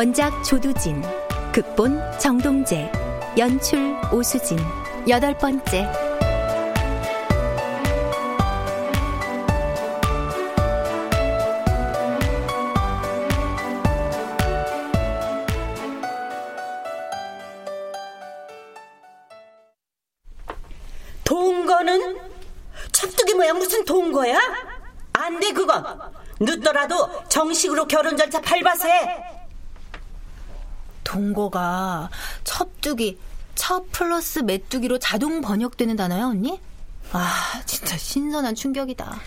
원작 조두진, 극본 정동재, 연출 오수진, 여덟 번째. 동거는? 첩두기 뭐야 무슨 동거야? 안 돼 그건 늦더라도 정식으로 결혼 절차 밟아서 해 동거가 첩두기, 첩 플러스 메뚜기로 자동 번역되는 단어야, 언니? 아, 진짜 신선한 충격이다.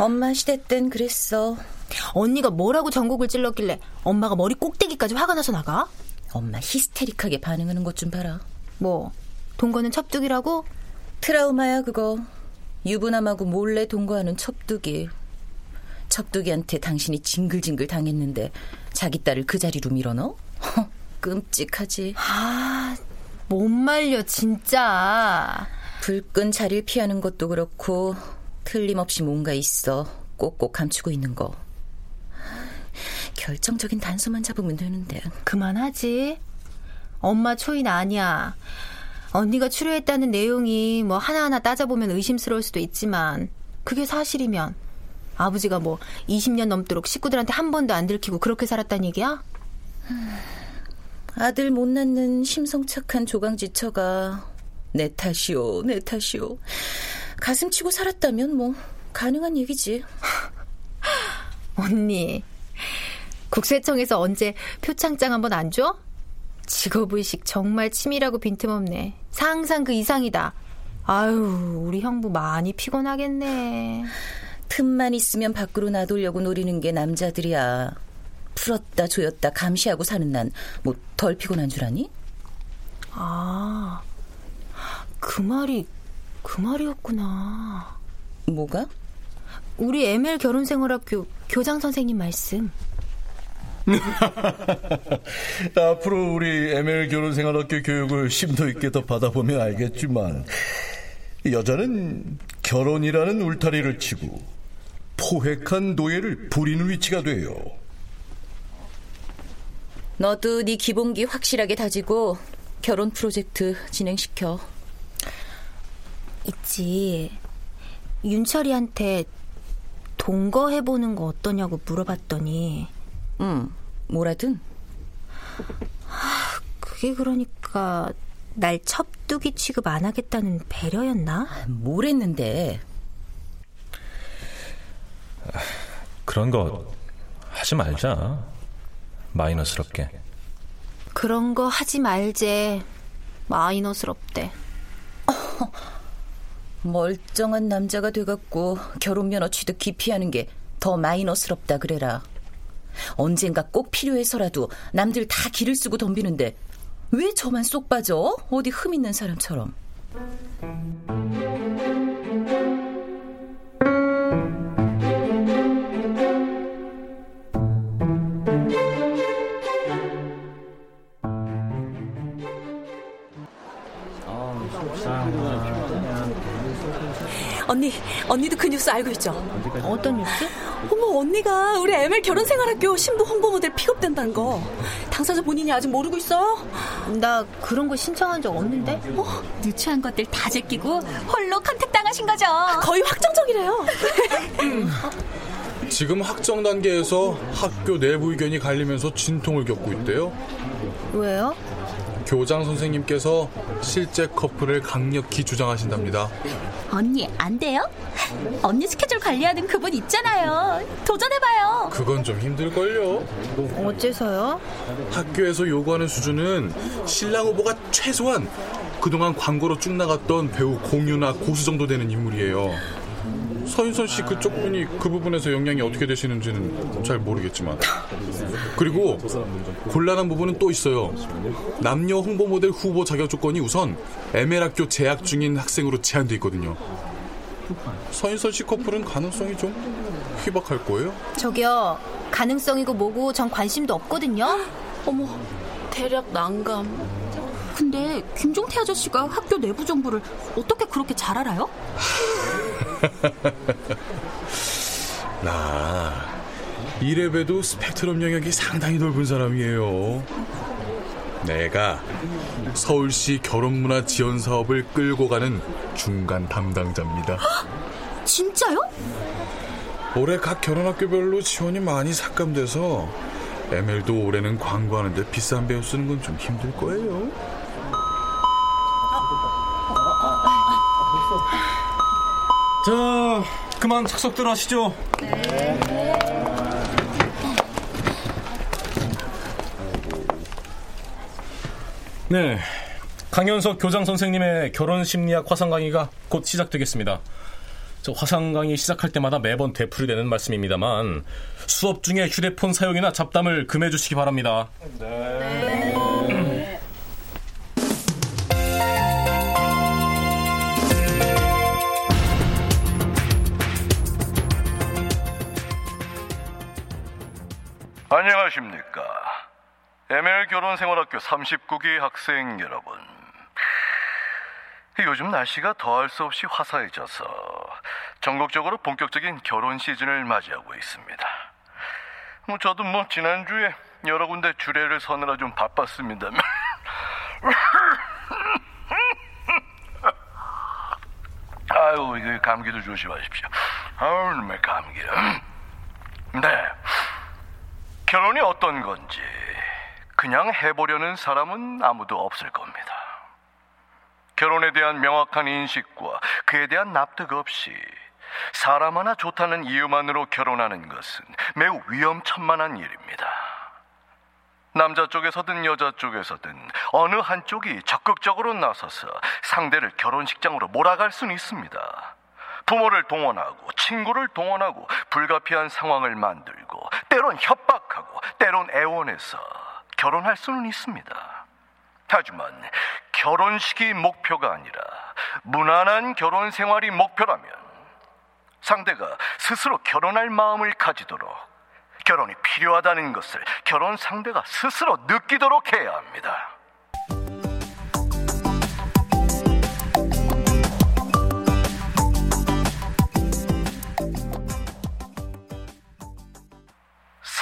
엄마 시대 땐 그랬어. 언니가 뭐라고 전곡을 찔렀길래 엄마가 머리 꼭대기까지 화가 나서 나가? 엄마 히스테릭하게 반응하는 것 좀 봐라. 뭐, 동거는 첩두기라고? 트라우마야, 그거. 유부남하고 몰래 동거하는 첩두기. 첩두기한테 당신이 징글징글 당했는데 자기 딸을 그 자리로 밀어넣어? 끔찍하지. 아, 못 말려, 진짜. 불 끈 자리를 피하는 것도 그렇고, 틀림없이 뭔가 있어. 꼭꼭 감추고 있는 거. 결정적인 단서만 잡으면 되는데. 그만하지. 엄마 초인 아니야. 언니가 추려했다는 내용이 뭐 하나하나 따져보면 의심스러울 수도 있지만, 그게 사실이면, 아버지가 뭐 20년 넘도록 식구들한테 한 번도 안 들키고 그렇게 살았단 얘기야? 아들 못 낳는 심성착한 조강지처가 내 탓이오, 내 탓이오. 가슴 치고 살았다면 뭐 가능한 얘기지. 언니, 국세청에서 언제 표창장 한번 안 줘? 직업의식 정말 치밀하고 빈틈없네. 상상 그 이상이다. 아유, 우리 형부 많이 피곤하겠네. 틈만 있으면 밖으로 나돌려고 노리는 게 남자들이야. 풀었다 조였다 감시하고 사는 난 뭐 덜 피곤한 줄 아니? 아, 그 말이 그 말이었구나. 뭐가? 우리 ML 결혼생활학교 교장 선생님 말씀. 앞으로 우리 ML 결혼생활학교 교육을 심도 있게 더 받아보면 알겠지만 여자는 결혼이라는 울타리를 치고 포획한 노예를 부리는 위치가 돼요. 너도 네 기본기 확실하게 다지고 결혼 프로젝트 진행시켜. 있지. 윤철이한테 동거 해보는 거 어떠냐고 물어봤더니 응, 뭐라든 하, 그게 그러니까 날 첩두기 취급 안 하겠다는 배려였나? 뭘 했는데 그런 거 하지 말자. 마이너스럽게. 그런 거 하지 말제. 마이너스럽대. 멀쩡한 남자가 돼갖고 결혼 면허 취득 기피하는 게 더 마이너스럽다 그래라. 언젠가 꼭 필요해서라도 남들 다 길을 쓰고 덤비는데 왜 저만 쏙 빠져? 어디 흠 있는 사람처럼. 언니, 언니도 그 뉴스 알고 있죠? 어떤 뉴스? 어머, 언니가 우리 ML 결혼생활학교 신부 홍보 모델 픽업된다는 거. 당사자 본인이 아직 모르고 있어요? 나 그런 거 신청한 적 없는데? 어, 누추한 것들 다 제끼고 홀로 contact 당하신 거죠? 거의 확정적이래요. 지금 확정 단계에서 학교 내부 의견이 갈리면서 진통을 겪고 있대요. 왜요? 교장 선생님께서 실제 커플을 강력히 주장하신답니다. 언니 안 돼요? 언니 스케줄 관리하는 그분 있잖아요. 도전해봐요. 그건 좀 힘들걸요. 어째서요? 학교에서 요구하는 수준은 신랑 후보가 최소한 그동안 광고로 쭉 나갔던 배우 공유나 고수 정도 되는 인물이에요. 서인선 씨 그쪽 분이 그 부분에서 영향이 어떻게 되시는지는 잘 모르겠지만 그리고 곤란한 부분은 또 있어요. 남녀 홍보 모델 후보 자격 조건이 우선 ML 학교 재학 중인 학생으로 제한돼 있거든요. 서인선 씨 커플은 가능성이 좀 희박할 거예요. 저기요, 가능성이고 뭐고 전 관심도 없거든요. 어머, 대략 난감. 근데 김종태 아저씨가 학교 내부 정보를 어떻게 그렇게 잘 알아요? 나 이래봬도 스펙트럼 영역이 상당히 넓은 사람이에요. 내가 서울시 결혼문화 지원 사업을 끌고 가는 중간 담당자입니다. 진짜요? 올해 각 결혼학교별로 지원이 많이 삭감돼서 ML도 올해는 광고하는데 비싼 배우 쓰는 건 좀 힘들 거예요. 자, 그만 착석들 하시죠. 네. 강현석 교장 선생님의 결혼 심리학 화상 강의가 곧 시작되겠습니다. 저 화상 강의 시작할 때마다 매번 되풀이 되는 말씀입니다만 수업 중에 휴대폰 사용이나 잡담을 금해 주시기 바랍니다. 안녕하십니까. ML 결혼생활학교 39기 학생 여러분. 요즘 날씨가 더할 수 없이 화사해져서 전국적으로 본격적인 결혼 시즌을 맞이하고 있습니다. 뭐 저도 뭐 지난주에 여러 군데 주례를 서느라 좀 바빴습니다만 아유 감기도 조심하십시오. 아유 놈의 감기를. 네. 결혼이 어떤 건지 그냥 해보려는 사람은 아무도 없을 겁니다. 결혼에 대한 명확한 인식과 그에 대한 납득 없이 사람 하나 좋다는 이유만으로 결혼하는 것은 매우 위험천만한 일입니다. 남자 쪽에서든 여자 쪽에서든 어느 한쪽이 적극적으로 나서서 상대를 결혼식장으로 몰아갈 수는 있습니다. 부모를 동원하고 친구를 동원하고 불가피한 상황을 만들고 때론 협박하고 때론 애원해서 결혼할 수는 있습니다. 하지만 결혼식이 목표가 아니라 무난한 결혼 생활이 목표라면 상대가 스스로 결혼할 마음을 가지도록 결혼이 필요하다는 것을 결혼 상대가 스스로 느끼도록 해야 합니다.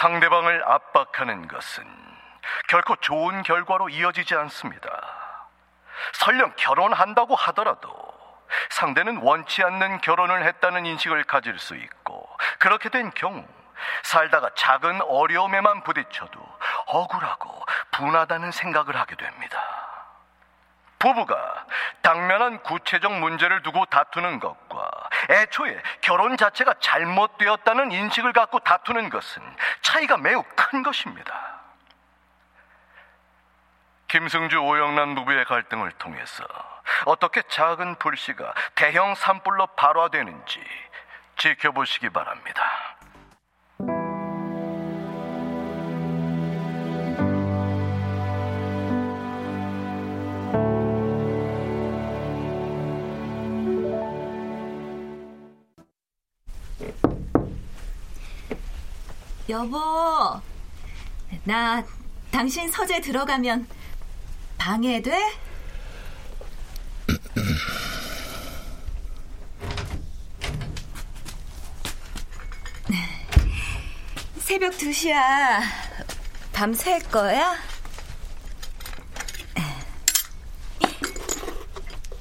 상대방을 압박하는 것은 결코 좋은 결과로 이어지지 않습니다. 설령 결혼한다고 하더라도 상대는 원치 않는 결혼을 했다는 인식을 가질 수 있고 그렇게 된 경우 살다가 작은 어려움에만 부딪혀도 억울하고 분하다는 생각을 하게 됩니다. 부부가 당면한 구체적 문제를 두고 다투는 것과 애초에 결혼 자체가 잘못되었다는 인식을 갖고 다투는 것은 차이가 매우 큰 것입니다. 김승주 오영란 부부의 갈등을 통해서 어떻게 작은 불씨가 대형 산불로 발화되는지 지켜보시기 바랍니다. 여보, 나 당신 서재 들어가면 방해돼? 새벽 2시야. 밤샐 거야?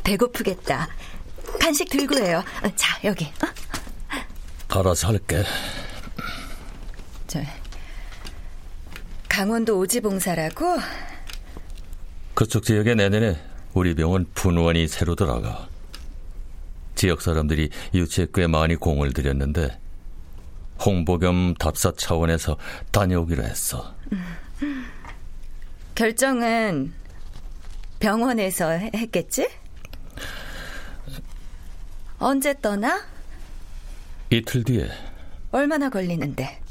배고프겠다. 간식 들고 해요. 자, 여기. 알아서 할게. 저, 강원도 오지봉사라고? 그쪽 지역에 내년에 우리 병원 분원이 새로 들어가. 지역 사람들이 유치에 꽤 많이 공을 들였는데 홍보 겸 답사 차원에서 다녀오기로 했어. 결정은 병원에서 했겠지? 언제 떠나? 이틀 뒤에 얼마나 걸리는데?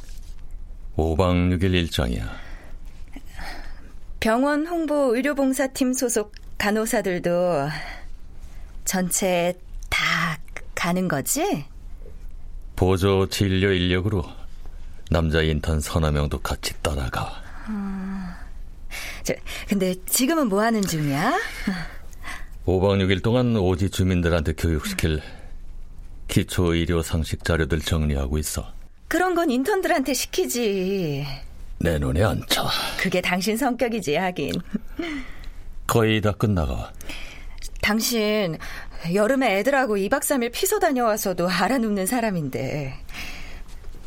5박 6일 일정이야. 병원 홍보 의료봉사팀 소속 간호사들도 전체 다 가는 거지? 보조 진료 인력으로 남자 인턴 서너 명도 같이 따라가. 어... 저, 근데 지금은 뭐 하는 중이야? 5박 6일 동안 오지 주민들한테 교육시킬 기초 의료 상식 자료들 정리하고 있어. 그런 건 인턴들한테 시키지. 내 눈에 안 차. 그게 당신 성격이지, 하긴. 거의 다 끝나가. 당신 여름에 애들하고 2박 3일 피서 다녀와서도 알아눕는 사람인데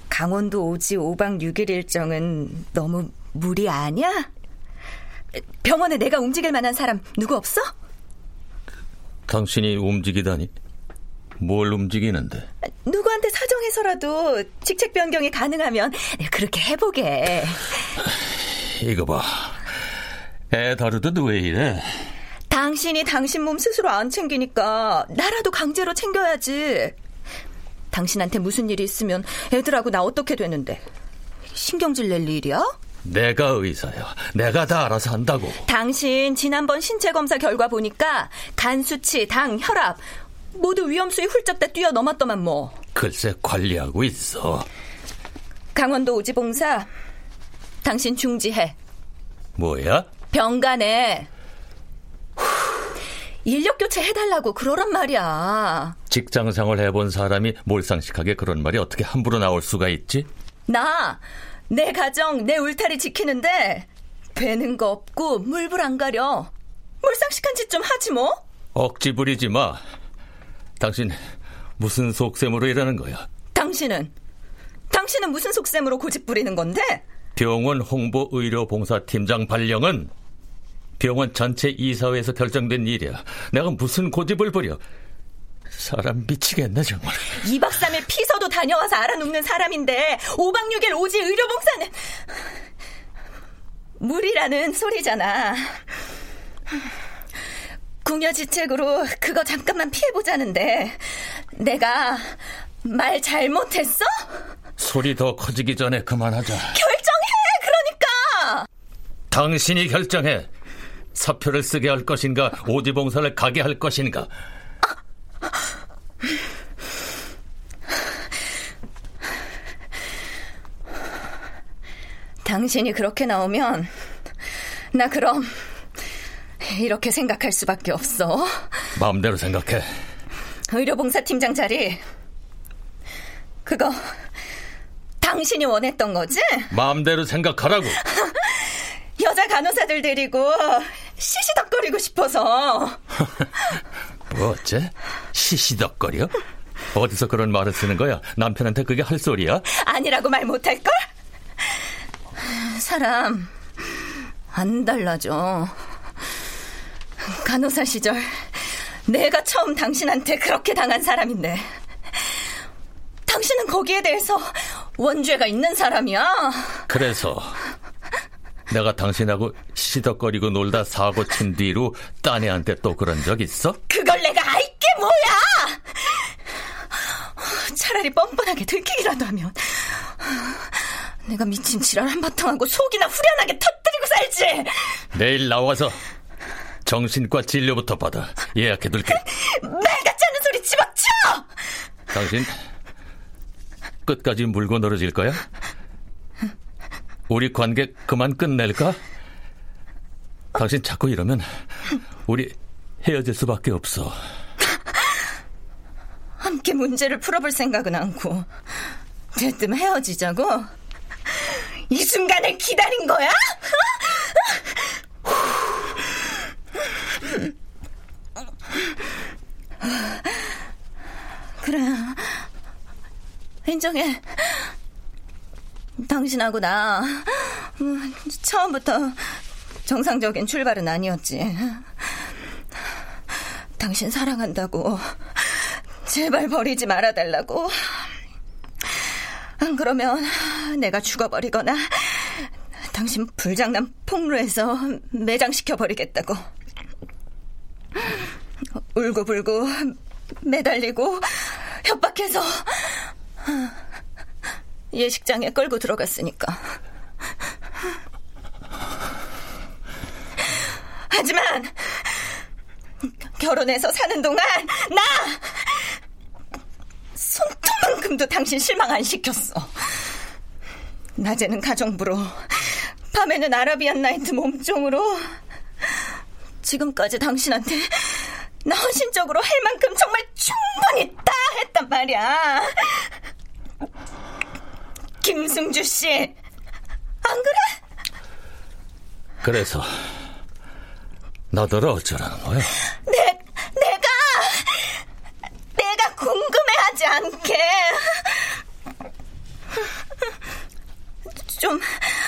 강원도 오지 5박 6일 일정은 너무 무리 아니야? 병원에 내가 움직일 만한 사람 누구 없어? 당신이 움직이다니? 뭘 움직이는데? 누구한테 사정해서라도 직책 변경이 가능하면 그렇게 해보게. 이거 봐. 애 다루듯 왜 이래? 당신이 당신 몸 스스로 안 챙기니까 나라도 강제로 챙겨야지. 당신한테 무슨 일이 있으면 애들하고 나 어떻게 되는데? 신경질 낼 일이야? 내가 의사야. 내가 다 알아서 한다고. 당신 지난번 신체 검사 결과 보니까 간 수치, 당, 혈압 모두 위험수위 훌쩍 다 뛰어넘었더만 뭐. 글쎄 관리하고 있어. 강원도 오지봉사 당신 중지해. 뭐야? 병간에 인력 교체 해달라고 그러란 말이야. 직장 생활 해본 사람이 몰상식하게 그런 말이 어떻게 함부로 나올 수가 있지? 나, 내 가정, 내 울타리 지키는데 되는 거 없고 물불 안 가려. 몰상식한 짓 좀 하지 뭐. 억지 부리지 마. 당신 무슨 속셈으로 일하는 거야? 당신은? 당신은 무슨 속셈으로 고집 부리는 건데? 병원 홍보 의료 봉사 팀장 발령은 병원 전체 이사회에서 결정된 일이야. 내가 무슨 고집을 부려? 사람 미치겠네 정말. 2박 3일 피서도 다녀와서 알아눕는 사람인데 5박 6일 오지 의료 봉사는 무리라는 소리잖아. 궁여지책으로 그거 잠깐만 피해보자는데 내가 말 잘못했어? 소리 더 커지기 전에 그만하자. 결정해 그러니까. 당신이 결정해. 사표를 쓰게 할 것인가 오지 봉사를 가게 할 것인가. 당신이 그렇게 나오면 나 그럼 이렇게 생각할 수밖에 없어. 마음대로 생각해. 의료봉사팀장 자리 그거 당신이 원했던 거지? 마음대로 생각하라고. 여자 간호사들 데리고 시시덕거리고 싶어서. 뭐 어째? 시시덕거려? 어디서 그런 말을 쓰는 거야? 남편한테 그게 할 소리야? 아니라고 말 못할 걸? 사람 안 달라져. 간호사 시절 내가 처음 당신한테 그렇게 당한 사람인데 당신은 거기에 대해서 원죄가 있는 사람이야. 그래서 내가 당신하고 시덕거리고 놀다 사고 친 뒤로 딴애한테 또 그런 적 있어? 그걸 내가 알게 뭐야! 차라리 뻔뻔하게 들키기라도 하면 내가 미친 지랄 한바탕 하고 속이나 후련하게 터뜨리고 살지! 내일 나와서 정신과 진료부터 받아 예약해둘게. 말 같지 않은 소리 집어쳐! 당신 끝까지 물고 늘어질 거야? 우리 관계 그만 끝낼까? 당신 자꾸 이러면 우리 헤어질 수밖에 없어. 함께 문제를 풀어볼 생각은 않고 대뜸 헤어지자고? 이 순간을 기다린 거야? 그래. 인정해. 당신하고 나 음, 처음부터 정상적인 출발은 아니었지. 당신 사랑한다고 제발 버리지 말아달라고. 안 그러면 내가 죽어버리거나 당신 불장난 폭로해서 매장시켜버리겠다고. 울고불고 매달리고 협박해서 예식장에 끌고 들어갔으니까. 하지만 결혼해서 사는 동안 나 손톱만큼도 당신 실망 안 시켰어. 낮에는 가정부로, 밤에는 아라비안 나이트 몸종으로. 지금까지 당신한테 나 헌신적으로 할 만큼 정말 충분히 다 했단 말이야. 김승주 씨, 안 그래? 그래서 너더러 어쩌라는 거야? 내, 내가 내가 궁금해하지 않게 좀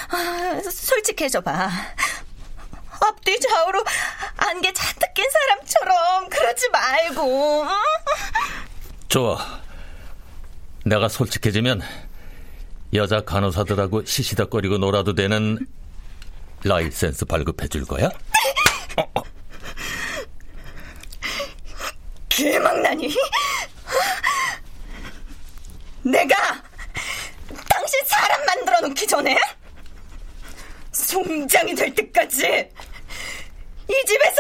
아, 솔직해져 봐. 앞뒤 좌우로 안개 잔뜩 낀 사람처럼 그러지 말고. 좋아. 내가 솔직해지면 여자 간호사들하고 시시덕거리고 놀아도 되는 라이센스 발급해 줄 거야? 개망나니? 내가 당신 사람 만들어 놓기 전에 송장이 될 때까지 이 집에서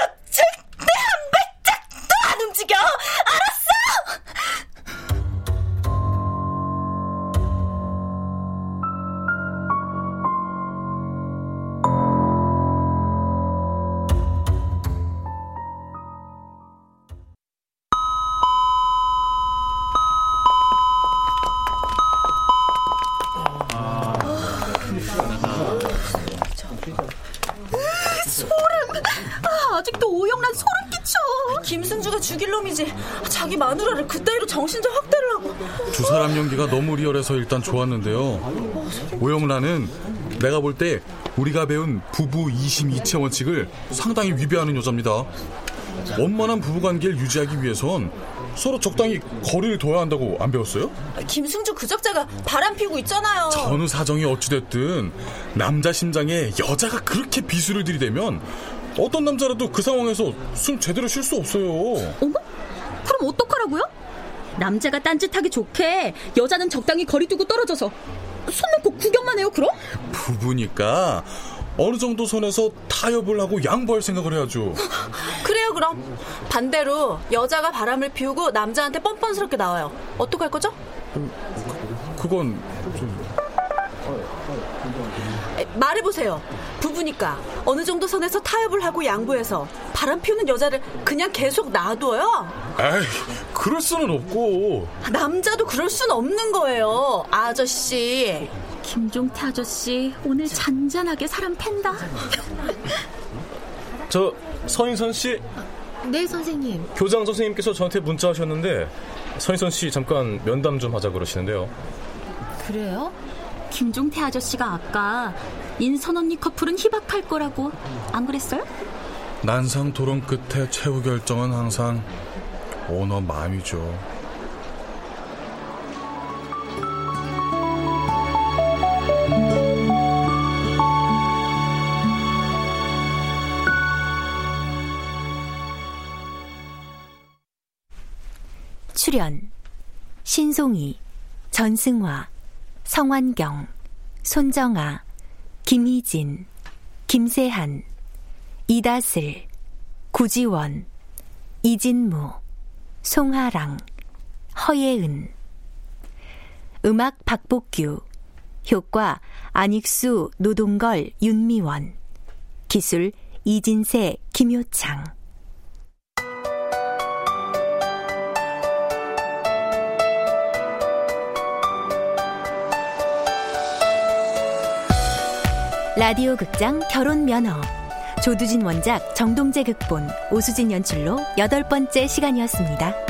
리얼해서 일단 좋았는데요. 오영란은 내가 볼 때 우리가 배운 부부 이심 이체 원칙을 상당히 위배하는 여자입니다. 원만한 부부관계를 유지하기 위해선 서로 적당히 거리를 둬야 한다고 안 배웠어요? 김승주 그 적자가 바람 피우고 있잖아요. 전후 사정이 어찌됐든 남자 심장에 여자가 그렇게 비수를 들이대면 어떤 남자라도 그 상황에서 숨 제대로 쉴 수 없어요. 어머? 그럼 어떡하라고요? 남자가 딴짓하기 좋게 여자는 적당히 거리 두고 떨어져서 손 놓고 구경만 해요 그럼? 부부니까 어느 정도 선에서 타협을 하고 양보할 생각을 해야죠. 그래요 그럼 반대로 여자가 바람을 피우고 남자한테 뻔뻔스럽게 나와요. 어떡할 거죠? 그건 좀... 에, 말해보세요. 부부니까 어느 정도 선에서 타협을 하고 양보해서 바람 피우는 여자를 그냥 계속 놔둬요? 에이, 그럴 수는 없고. 남자도 그럴 수는 없는 거예요. 아저씨. 김종태 아저씨 오늘 잔잔하게 사람 팬다. 저 서인선 씨. 네 선생님. 교장 선생님께서 저한테 문자하셨는데 서인선 씨 잠깐 면담 좀 하자 그러시는데요. 그래요? 김종태 아저씨가 아까 인선 언니 커플은 희박할 거라고 안 그랬어요? 난상 토론 끝에 최후 결정은 항상 오너 마음이죠. 출연 신송이, 전승화, 성환경, 손정아, 김희진, 김세한, 이다슬, 구지원, 이진무, 송하랑, 허예은 음악 박복규 효과 안익수, 노동걸, 윤미원. 기술 이진세, 김효창. 라디오 극장 결혼 면허. 조두진 원작, 정동재 극본, 오수진 연출로 여덟 번째 시간이었습니다.